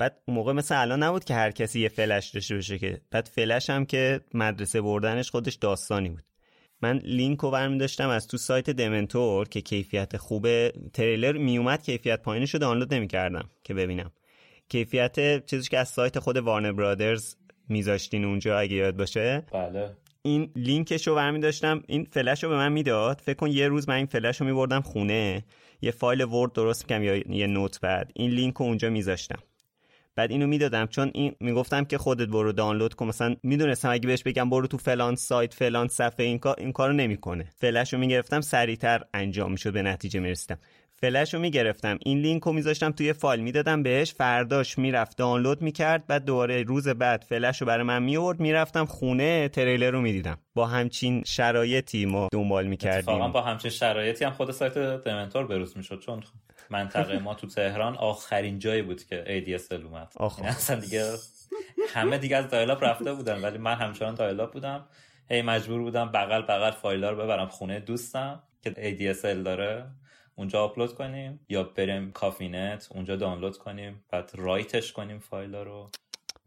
بعد اون موقع مثل الان نبود که هر کسی یه فلش داشته باشه که بعد فلش هم که مدرسه بردنش خودش داستانی بود. من لینک رو برمی داشتم از تو سایت دمنتور که کیفیت خوبه تریلر میومد کیفیت پایینش رو دانلود نمی کردم که ببینم. کیفیت چیزی که از سایت خود وارنر برادرز میذاشتین اونجا اگه یاد باشه؟ بله. این لینکش رو برمی داشتم این فلش رو به من می‌داد. فکر کن یه روز من این فلش رو میبردم خونه یه فایل ورد درست می‌کنم یا یه note بعد این لینک رو اونجا میذاشتم. بعد اینو می‌دادم. چون این می‌گفتم که خودت برو دانلود کن. مثلا می‌دونستم اگه بهش بگم برو تو فلان سایت فلان صفحه این کار این کارو نمی‌کنه. فلش رو می‌گرفتم سریعتر انجام می‌شد به نتیجه می‌رسیدم. فلش رو می‌گرفتم. این لینک رو میذاشتم توی فایل. می‌دادم بهش. فرداش می‌رفت دانلود می‌کرد. بعد دوباره روز بعد فلش رو برای من میورد می‌رفتم خونه. تریلر رو می‌دیدم. با همچین شرایطی ما دنبال می‌کردیم. با همچین شرایطی هم خود سایت دمنتور بروز می‌شد. چون منطقه ما تو تهران آخرین جایی بود که ADSL اومد. این اصلا دیگه همه دیگه از دایلاب رفته بودن. ولی من همچنان دایلاب بودم. هی مجبور بودم بغل بغل فایلا رو ببرم. خونه دوستم که ADSL داره. اونجا آپلود کنیم یا بریم کافی‌نت اونجا دانلود کنیم بعد write ش کنیم فایلا رو.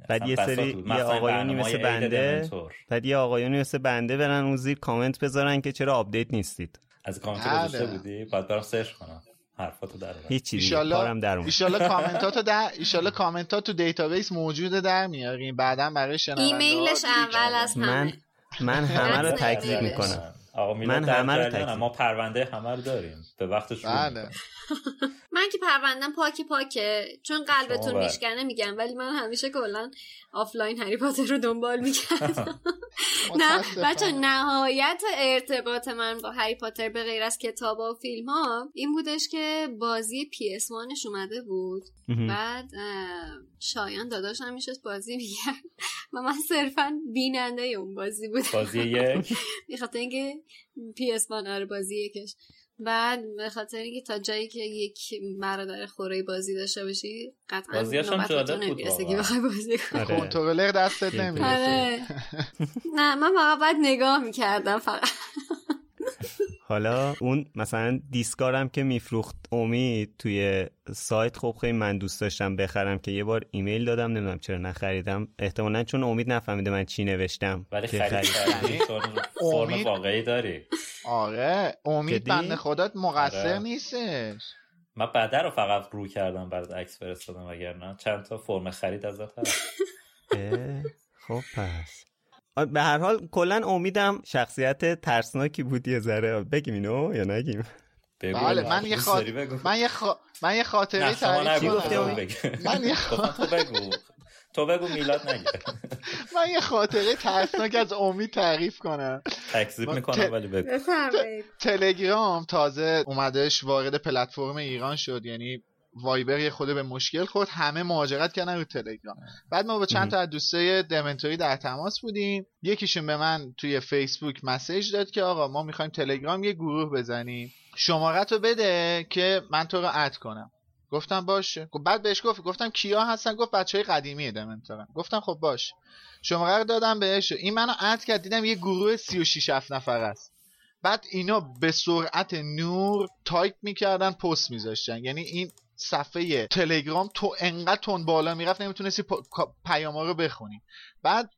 بعد یه سری یه آقایونی مثل بنده بعد یه آقایونی مثل بنده برن اون زیر کامنت بذارن که چرا update نیستید. از کامنت گذاشته بودی؟ بعد برم search کنم. حرفاتو در هیچی کارم در اومد. ایشالله کامنتاتو در ایشالله کامنتات تو database موجوده در میاریم. بعدا برای شنونده ایمیلش اول از همه من من همه رو تکذیب می‌کنم. آقا من همه رو تکذیب. ما پرونده همه رو داریم. به وقتش بله. من که پروندم پاک پاکه. چون قلبتون میشکنه میگم ولی من همیشه کلا آفلاین هری پاتر رو دنبال می‌کردم. نه بچه نهایت ارتباط من با هری پاتر به غیر از کتاب و فیلم ها این بودش که بازی PS One ش اومده بود. بعد شایان داداش همیشه بازی میگن و من صرفا بیننده اون بازی بود بازی یک؟ به خاطر اینکه PS آره بازی یکش. بعد به خاطر اینکه تا جایی که یک برادر خوره بازی داشته باشی قطعا بازیاشم جالب بود که بخوای بازی کنی. کنترلر دستت نمی‌رسه. نه من فقط باید نگاه می‌کردم فقط. حالا اون مثلا دیسکا رم که میفروخت امید توی سایت خب خیلی من دوست داشتم بخرم که یه بار ایمیل دادم نمی‌دونم چرا نخریدم. احتمالا چون امید نفهمیده من چی نوشتم ولی خرید فرم واقعی داری. آره. امید بنده خودت مقصر آره. نیستش. من بعده رو فقط رو کردم برات عکس فرستادم وگرنه چند تا فرم خرید ازت هست. خب پس. به هر حال کلا امیدم شخصیت ترسناکی بود یه ذره. بگیم اینو یا نگیم؟ بله من یه خاط... من یه خ... من یه خاطره تعریف کنم. من یه تو بگو. تو بگو میلاد نگه. من یه خاطره ترسناک از امید تعریف کنم. تکذیب می‌کنم ولی بگو. تلگرام تازه اومدش وارد پلتفرم ایران شد یعنی وایبر یه خود به مشکل خورد. همه مهاجرت کردن رو تلگرام. بعد ما با چند تا از دوستای دمنتوری در تماس بودیم. یکیشون به من توی فیسبوک مسیج داد که آقا ما می‌خوایم تلگرام یه گروه بزنیم. شماره رو بده که من تو رو اد کنم. گفتم باشه. بعد بهش گفت گفتم کیا هستن؟ گفت بچه های قدیمی دمنتورن. گفتم خب باشه. شماره رو دادم بهش. این منو add کرد. دیدم یه گروه 36 7 نفر است بعد اینا به سرعت نور تایپ می‌کردن پست میذاشتن. یعنی این صفحه تلگرام تو انقدر تند بالا می‌رفت نمی‌تونستی پیاما رو بخونی. بعد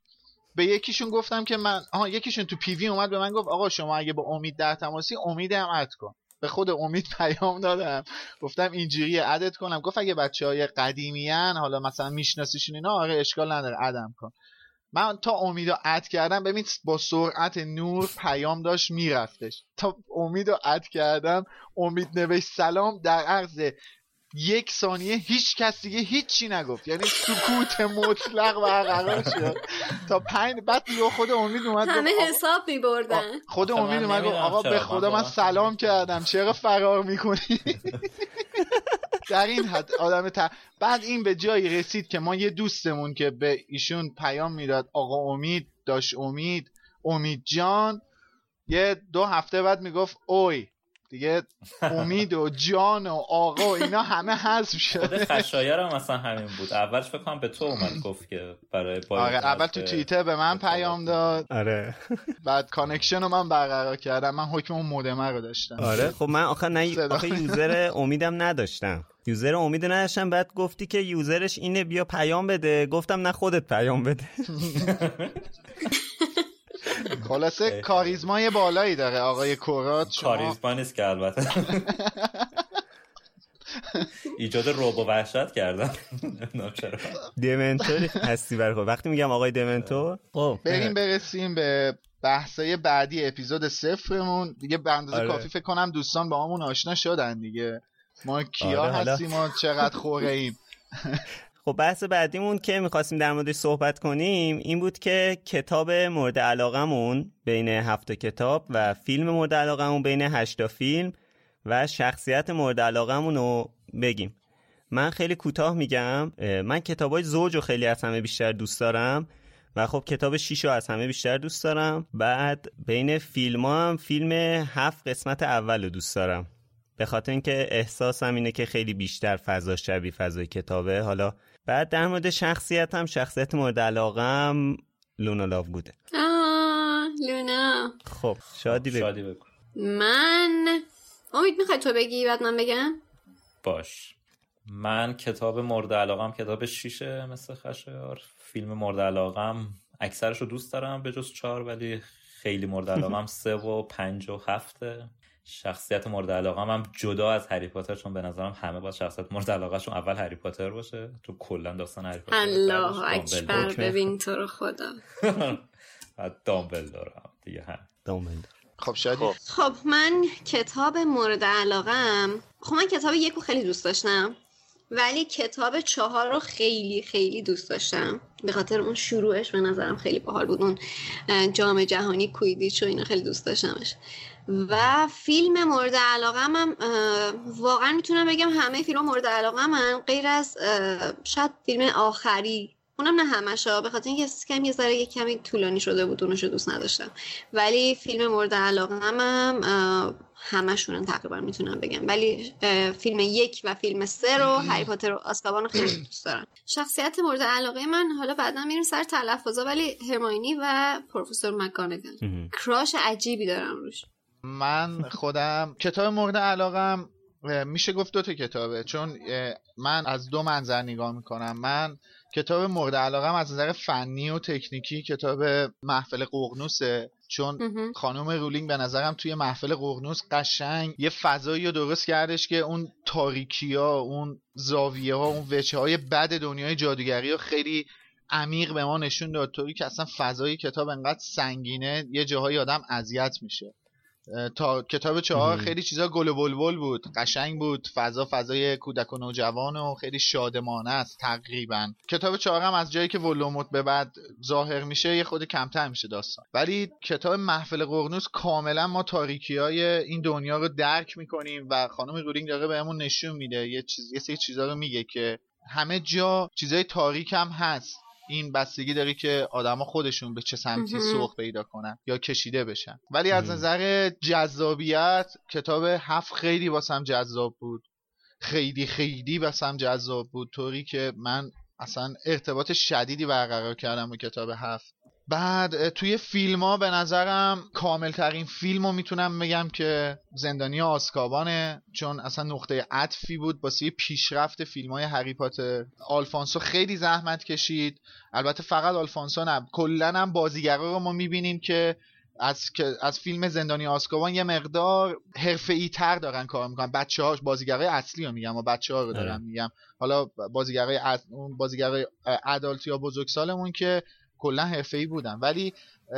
به یکیشون گفتم که من آها یکیشون تو PV اومد به من گفت آقا شما اگه با امید در تماسی امید هم add کن. به خود امید پیام دادم. گفتم اینجوری ادت کنم. گفت اگه بچه های قدیمیان حالا مثلا میشناسیشون اینا آره اشکال نداره ادم کن. من تا امید رو اد کردم ببین با سرعت نور پیام داشت میرفتش. تا امید رو اد کردم امید نوشت سلام در عرض یک ثانیه هیچ کس دیگه هیچی نگفت. یعنی سکوت مطلق برقرار شد تا پنج بعد دیگه خود امید اومد همه حساب میبردن. خود امید اومد گفت آقا به خدا من سلام کردم. چرا فرار می‌کنی؟ در این حد آدم تا بعد این به جایی رسید که ما یه دوستمون که به ایشون پیام می‌داد آقا امید داشت امید امید جان یه دو هفته بعد می‌گفت اوی دیگه امید و جان و آقا اینا همه حذف شده. خشایر هم مثلا همین بود. اولش فکر کنم به تو اومد گفت که برای آره اول تو توییتر به من پیام داد. آره. بعد connection رو من برقرار کردم. من حکم اون مودمه رو داشتم. آره. خب من آخه نه آخه user امیدم نداشتم. user امید نداشتم. بعد گفتی که user ش اینه بیا پیام بده. گفتم نه خودت پیام بده. خلاصه کاریزمای بالایی داره آقای کورات شما کاریزما نیست که البته. ایجاد رعب و وحشت کردن دمنتور هستی برای وقتی میگم آقای دمنتور خب بریم برسیم به بحثای بعدی اپیزود صفرمون. دیگه به اندازه آره. کافی فکر کنم دوستان با همون آشنا شدن دیگه. ما کیا آره هستیم و چقدر خوره ایم خب بحث بعدیمون که می‌خواستیم در موردش صحبت کنیم این بود که کتاب مورد علاقمون بین هفت کتاب و فیلم مورد علاقمون بین هشتا فیلم و شخصیت مورد علاقمون رو بگیم. من خیلی کوتاه میگم من کتاب های زوج رو خیلی از همه بیشتر دوست دارم و خب کتاب شیش رو از همه بیشتر دوست دارم. بعد بین فیلم هم فیلم هفت قسمت اول رو دوست دارم. به خاطر اینکه احساسم اینه که خیلی بیشتر فضا شبیه فضای کتابه. حالا بعد در مورد شخصیت هم شخصیت مورد علاقم لونا لاو بوده. آه لونا. خب شادی بگو, شادی بگو. من امید می‌خوای تو بگی بعد من بگم؟ باش. من کتاب مورد علاقم کتاب شیشه مثل خشایار. فیلم مورد علاقم اکثرش رو دوست دارم به جز چهار ولی خیلی مورد علاقم سه و پنج و هفته. شخصیت مورد علاقه هم جدا از هری پاتر چون به نظرم همه با شخصیت مورد علاقه چون اول هری پاتر باشه. تو کلا داستان هری پاتر الله اکبر ببین تو رو خدا. بعد دامبلدور هم دیگه هم. دامبلدور. خب شادی؟ خب. من کتاب مورد علاقم خب من کتاب یکو خیلی دوست داشتم ولی کتاب چهار رو خیلی خیلی دوست داشتم. به خاطر اون شروعش به نظرم خیلی باحال بود اون جام جهانی کویدیچ و اینا خیلی دوست داشتمش. و فیلم مورد علاقه هم واقعا می‌تونم بگم همه فیلم مورد علاقه من غیر از شاید فیلم آخری. اونم نه همش به خاطر اینکه کم یه ذره یه کمی طولانی شده بود اونشو دوست نداشتم. ولی فیلم مورد علاقه هم همشون تقریبا می‌تونم بگم. ولی فیلم یک و فیلم سه رو هری پاتر و آسکابان خیلی دوست دارم. شخصیت مورد علاقه من حالا بعدا میریم سر تلفظا ولی هرماینی و پروفسور مکانگل کراش عجیبی دارم روش. من خودم کتاب مورد علاقم میشه گفت دو تا کتابه. چون من از دو منظر نگاه می‌کنم. من کتاب مورد علاقم از نظر فنی و تکنیکی کتاب محفل قغنوسه چون خانم رولینگ به نظرم توی محفل قغنوس قشنگ یه فضایی رو درست کردش که اون تاریکی ها اون زاویه ها اون وچه های بد دنیای جادوگری ها خیلی عمیق به ما نشون داد. طوری که اصلا فضای کتاب انقدر سنگینه یه جاهای آدم اذیت میشه. تا کتاب چهار خیلی چیزا گل و بلبل بود. قشنگ بود. فضا فضای کودک و نوجوان و خیلی شادمانه است تقریبا. کتاب چهار هم از جایی که ولوموت به بعد ظاهر میشه یه خود کمتر میشه داستان. ولی کتاب محفل قرنوس کاملا ما تاریکی های این دنیا رو درک می‌کنیم و خانم رولینگ داره بهمون نشون میده. یه چیز یه سری چیزا رو میگه که همه جا چیزای تاریک هم هست. این بستگی داره که آدما خودشون به چه سمتی سوق پیدا کنن یا کشیده بشن. ولی از نظر جذابیت کتاب هفت خیلی واسم جذاب بود. خیلی خیلی واسم جذاب بود. طوری که من اصلا ارتباط شدیدی برقرار کردم با کتاب هفت. بعد توی فیلم ها به نظرم کامل ترین فیلم رو می‌تونم بگم که زندانی آسکابانه چون اصلا نقطه عطفی بود. واسه پیشرفت فیلم های هری پاتر. آلفانسو خیلی زحمت کشید. البته فقط آلفانسو نه کلا هم بازیگرا رو ما می‌بینیم که از از فیلم زندانی آسکابان یه مقدار حرفه‌ای تر دارن کار می‌کنن. بچه هاش بازیگرای اصلی رو میگم و بچه ها رو دارم میگم. حالا بازیگرای اون بازیگرای ادالت یا بزرگسالمون که کلا ای بودن. ولی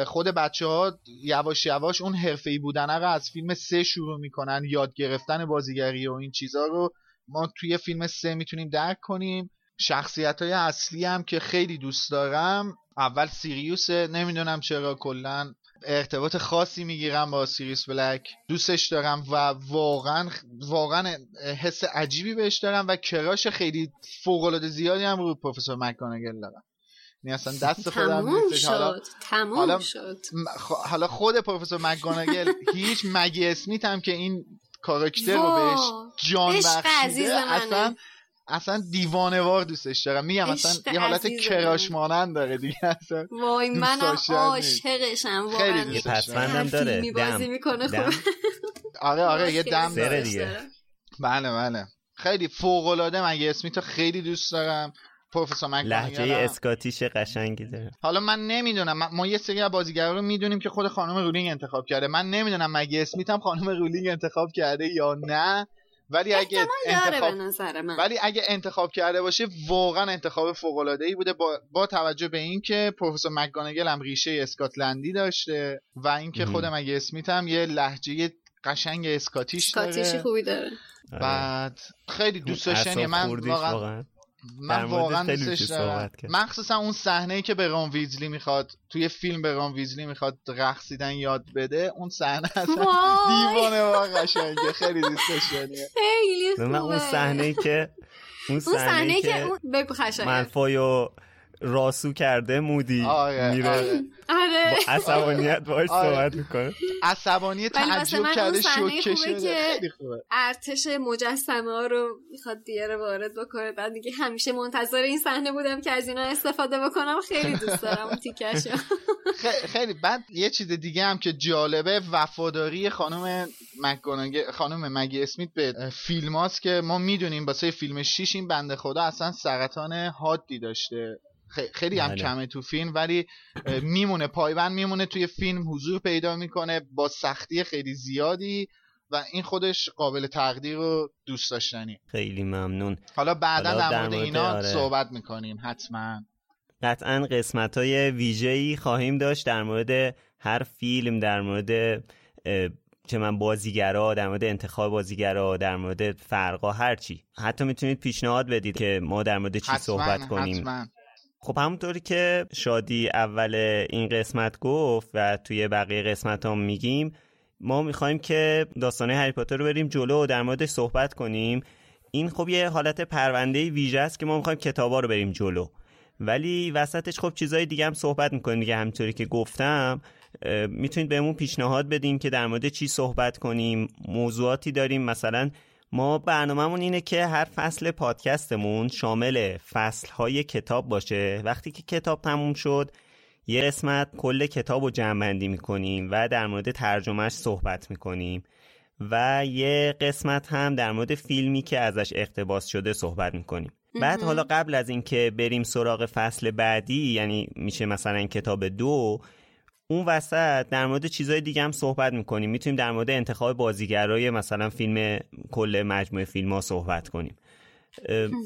خود بچه ها یواش یواش اون ای بودن رو از فیلم سه شروع می‌کنن یاد گرفتن بازیگری و این چیزها رو. ما توی فیلم سه می‌تونیم درک کنیم. شخصیت های اصلی هم که خیلی دوست دارم اول سیریوسه نمی‌دونم چرا کلا ارتباط خاصی می‌گیرم با سیریوس بلک. دوستش دارم و واقعا واقعا حس عجیبی بهش دارم و کراش خیلی فوق العاده زیادی هم رو پروفسور مکگانگل دارم. یعنی اصلا دست خودم نیستش. حالا حالا شد. حالا خود پروفسور مکگانگل هیچ مگی اسمیت هم که این کاراکتر رو بهش جان بخشیده اصلا اصلا دیوانوار دوستش دارم. میگم اصلا یه حالت کراش مانند داره دیگه. اصلا وای منم عاشقشم خیلی دوستش دارم. داره. بازی می‌کنه خوب آره آره یه دم داره دیگه. بله بله. خیلی فوق العاده مگه اسمیتو خیلی دوست دارم. پروفسور لحجه اسکاتیش قشنگی داره. حالا من نمی‌دونم ما یه سری از بازیگرا رو می‌دونیم که خود خانم رولینگ انتخاب کرده. من نمی‌دونم مگه اسمیت هم خانم رولینگ انتخاب کرده یا نه. ولی اگه انتخاب من. ولی اگه انتخاب کرده باشه واقعا انتخاب فوق العاده ای بوده. با, با توجه به اینکه پروفسور مکگانگل هم ریشه اسکاتلندی داشته و اینکه خود مگه اسمیت هم یه لهجه قشنگ اسکاتیش داره. اسکاتیشی خوبی داره. بعد خیلی دوست داشتنی من واقعا. من واقعا دوستش دارم. مخصوصا اون صحنه ای که به رون ویزلی می‌خواد توی فیلم به رون ویزلی می‌خواد رقصیدن یاد بده اون صحنه اصلا دیوانه واقعا قشنگه. خیلی دوستش دارم خیلی خوبه من اون صحنه ای که اون صحنه که اون بگو خشایار ملفایو راسو کرده مودی. آره میره. آره. با عصبانیت باش آره. صحبت می‌کنه. عصبانی ولی واسه تعجب کرده شوکه که خیلی خوبه. ارتش مجسمه ها رو می‌خواد دیگه رو وارد بکنه. بعد دیگه همیشه منتظر این صحنه بودم که از اینا استفاده بکنم. خیلی دوست دارم اون تیکشو خ- خیلی. بعد یه چیز دیگه هم که جالبه وفاداری خانم مکگوناگل خانم مگی اسمیت به فیلم هاست که ما می‌دونیم واسه فیلم 6 این بنده خدا اصلا سرطان حادی داشته. خیلی هم بله. کمه تو فیلم ولی میمونه پایبند میمونه توی فیلم حضور پیدا می‌کنه با سختی خیلی زیادی و این خودش قابل تقدیر و دوست داشتنی. خیلی ممنون. حالا بعدا حالا در مورد اینا آره. صحبت می‌کنیم حتما. قطعا قسمت های ویژه‌ای خواهیم داشت در مورد هر فیلم در مورد چه من بازیگرا در مورد انتخاب بازیگرا در مورد فرقا هرچی حتی می‌تونید پیشنهاد بدید که ما در مورد چی حتما صحبت کنیم. حتما. خب همونطوری که شادی اول این قسمت گفت و توی بقیه قسمت هم میگیم ما می‌خوایم که داستانه هری پاتر رو بریم جلو و در موردش صحبت کنیم. این خب یه حالت پرونده ویژه است که ما می‌خوایم کتابا رو بریم جلو. ولی وسطش خب چیزای دیگه هم صحبت می‌کنیم دیگه همینطوری که گفتم. می‌تونید بهمون پیشنهاد بدین که در مورد چی صحبت کنیم موضوعاتی داریم. مثلا ما برنامهمون اینه که هر فصل پادکستمون شامل فصلهای کتاب باشه. وقتی که کتاب تموم شد یه قسمت کل کتاب رو جمع می‌کنیم و در مورد ترجمهش صحبت می‌کنیم. و یه قسمت هم در مورد فیلمی که ازش اقتباس شده صحبت می‌کنیم. بعد حالا قبل از اینکه بریم سراغ فصل بعدی یعنی میشه مثلا کتاب دو اون وسط در مورد چیزهای دیگه هم صحبت می‌کنیم. می‌تونیم در مورد انتخاب بازیگرای مثلا فیلم کل مجموعه فیلم ها صحبت کنیم.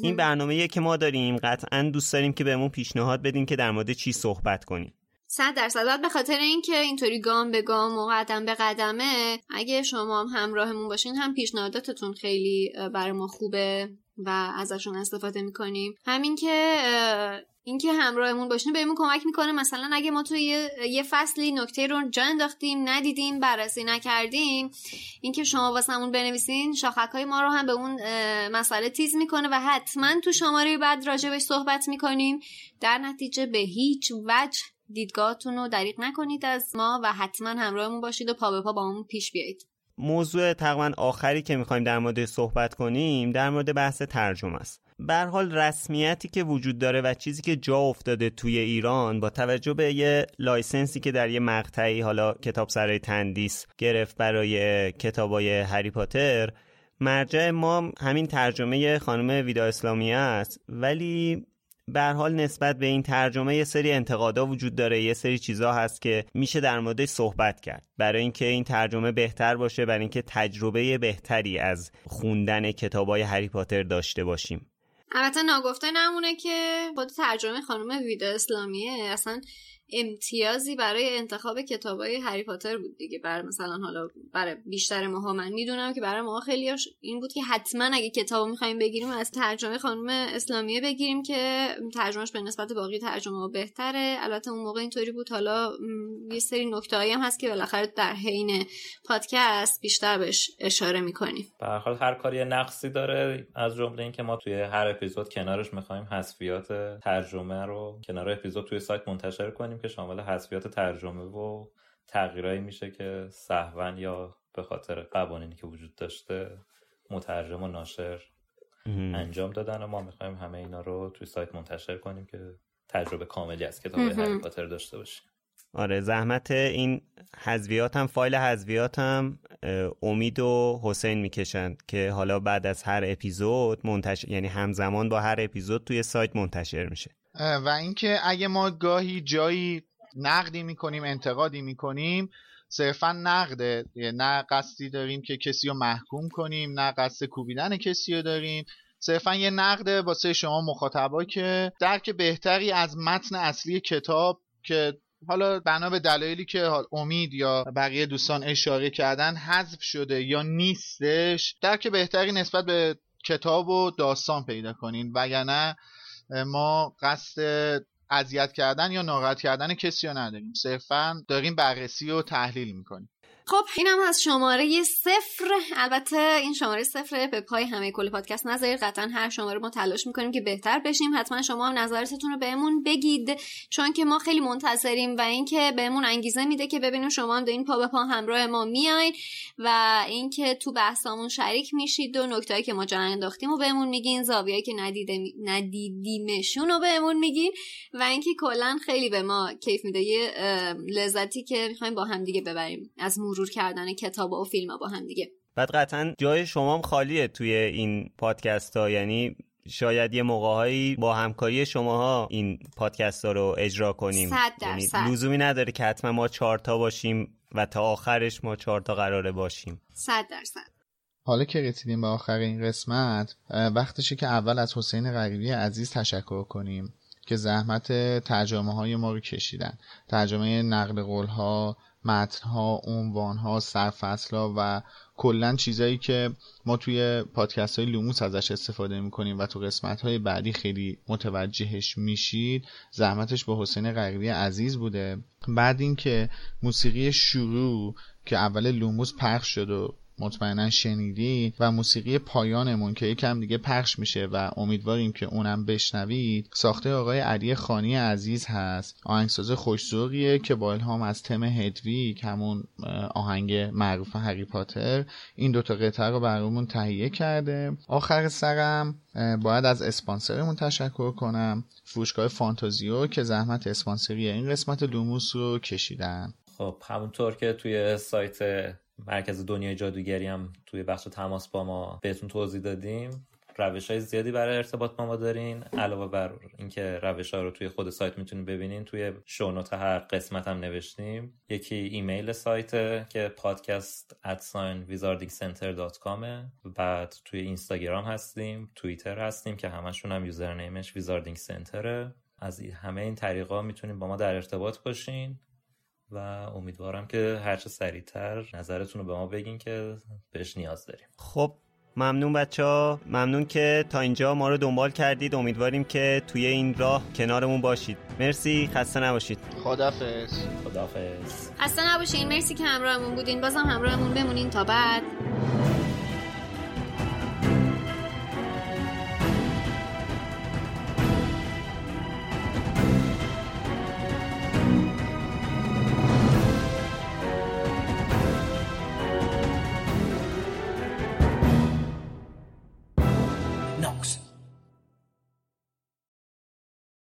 این برنامه که ما داریم. قطعا دوست داریم که بهمون پیشنهاد بدین که در مورد چی صحبت کنیم. صد درصد. به خاطر اینکه اینطوری گام به گام و قدم به قدمه اگه شما هم همراهمون باشین هم پیشنهاداتتون خیلی برای ما خوبه. و ازشون استفاده می‌کنیم. همین که اینکه همراهمون باشین بهمون کمک می‌کنه. مثلا اگه ما توی یه, یه فصلی نکته رو جا انداختیم ندیدیم بررسی نکردیم اینکه شما واسمون بنویسین شاخک های ما رو هم به اون مسئله تیز می‌کنه و حتما تو شماره بعد راجع بهش صحبت می‌کنیم. در نتیجه به هیچ وجه دیدگاهتون رو دریغ نکنید از ما و حتما همراهمون باشید و پا به پا باهامون پیش بیایید. موضوع تقریبا آخری که می‌خوایم در مورد صحبت کنیم در مورد بحث ترجمه است. به حال رسمیتی که وجود داره و چیزی که جا افتاده توی ایران با توجه به یه license ی که در یه مقطعی حالا کتاب سرای تندیس گرفت برای کتابای هری پاتر مرجع ما همین ترجمه خانم ویدا اسلامی است. ولی به حال نسبت به این ترجمه یه سری انتقادا وجود داره. یه سری چیزا هست که میشه در موردش صحبت کرد. برای اینکه این ترجمه بهتر باشه برای اینکه تجربه بهتری از خوندن کتابای هری پاتر داشته باشیم. البته ناگفته نمونه که خود ترجمه خانم ویدا اسلامیه. اصلا امتیازی برای انتخاب کتابای هری پاتر بود دیگه. برای مثلا حالا برای بیشتر ماها من می‌دونم که برای ما خیلی این بود که حتما اگه کتابو می‌خوایم بگیریم از ترجمه خانم اسلامیه بگیریم که ترجمهش به نسبت باقی ترجمه بهتره. البته اون موقع اینطوری بود. حالا یه سری نکته هم هست که بالاخره در حین پادکست بیشتر بهش اشاره می‌کنیم. به هر هر کاری نقصی داره. از جمله اینکه ما توی هر اپیزود کنارش می‌خوایم حذفیات ترجمه رو کنار اپیزود توی سایت منتشر کنیم. که شامل حذفیات ترجمه و تغییرایی میشه که سهوا یا به خاطر قوانینی که وجود داشته مترجم و ناشر انجام دادن و ما می‌خوایم همه اینا رو توی سایت منتشر کنیم که تجربه کاملی از کتاب هری پاتر داشته باشیم. آره زحمت این حذویات هم فایل حذویات هم امید و حسین می‌کشند که حالا بعد از هر اپیزود منتشر یعنی همزمان با هر اپیزود توی سایت منتشر میشه. و اینکه اگه ما گاهی جایی نقدی می‌کنیم انتقادی می‌کنیم صرفا نقده. نه قصدی داریم که کسی رو محکوم کنیم نه قصد کوبیدن کسی رو داریم. صرفا یه نقده واسه شما مخاطبا که درک بهتری از متن اصلی کتاب که حالا بنا به دلایلی که امید یا بقیه دوستان اشاره کردن حذف شده یا نیستش درک بهتری نسبت به کتاب و داستان پیدا کنین. وگرنه ما قصد اذیت کردن یا ناراحت کردن کسی رو نداریم. صرفا داریم بررسی و تحلیل می‌کنیم. خب اینم از شماره صفر. البته این شماره صفر به پای همه کل پادکست نذارید. قطعا هر شماره ما تلاش می‌کنیم که بهتر بشیم. حتما شما هم نظرتون رو بهمون بگید. چون که ما خیلی منتظریم و اینکه بهمون انگیزه میده که ببینیم شما هم دارین پا به پا همراه ما میاین و اینکه تو بحثامون شریک میشید و نکتهایی که ما جا انداختیم و بهمون میگین زاویه‌ای که ندیده ندیدیمشون رو بهمون میگین و اینکه کلا خیلی به ما کیف میده. یه لذتی که می‌خوایم با هم دیگه ببریم از مرور کردن کتاب و فیلم با هم دیگه. بعد قطعا جای شما هم خالیه توی این پادکست ها یعنی شاید یه موقعهایی با همکاری شماها این پادکست ها رو اجرا کنیم. صد درصد یعنی لزومی نداره که حتما ما چهارتا باشیم و تا آخرش ما چهارتا قراره باشیم. صد درصد حالا که رسیدیم به آخر این قسمت وقتشه که اول از حسین غریبی عزیز تشکر کنیم که زحمت ترجمه های ما رو کشیدن. ترجمه نقل قول ها متن ها عنوان ها سرفصل ها و کلا چیزایی که ما توی پادکست های لوموس ازش استفاده می‌کنیم و تو قسمت های بعدی خیلی متوجهش میشید زحمتش با حسین غریبی عزیز بوده. بعد اینکه موسیقی شروع که اول لوموس پخش شد و مطمئنا شنیدید و موسیقی پایانمون که یکم دیگه پخش میشه و امیدواریم که اونم بشنوید ساخته آقای علی خانی عزیز هست. آهنگساز خوشزوقیه که با الهام از تم هدویگ همون آهنگ معروف هری پاتر این دوتا قطعه رو برامون تهیه کرده. آخر سرم باید از اسپانسرمون تشکر کنم. فروشگاه فانتازیو که زحمت اسپانسری این قسمت دوموس رو کشیدن. خب همونطور که توی سایت مرکز دنیای جادوگری هم توی بخش تماس با ما بهتون توضیح دادیم. روش های زیادی برای ارتباط با ما دارین. علاوه بر اینکه روش ها رو توی خود سایت می‌تونید ببینین توی show note هر قسمت هم نوشتیم. یکی ایمیل سایت که پادکست at sign بعد توی اینستاگرام هستیم توییتر هستیم که همشون هم username ش Wizarding Center ه از همه این طریقا می‌تونین با ما در ارتباط باشین. و امیدوارم که هرچه سریعتر نظرتون رو به ما بگین که بهش نیاز داریم. خب ممنون بچه ها. ممنون که تا اینجا ما رو دنبال کردید. امیدواریم که توی این راه کنارمون باشید. مرسی. خسته نباشید. خدافز خدافز خسته نباشین. مرسی که همراهمون بودین. بازم همراهمون بمونین تا بعد.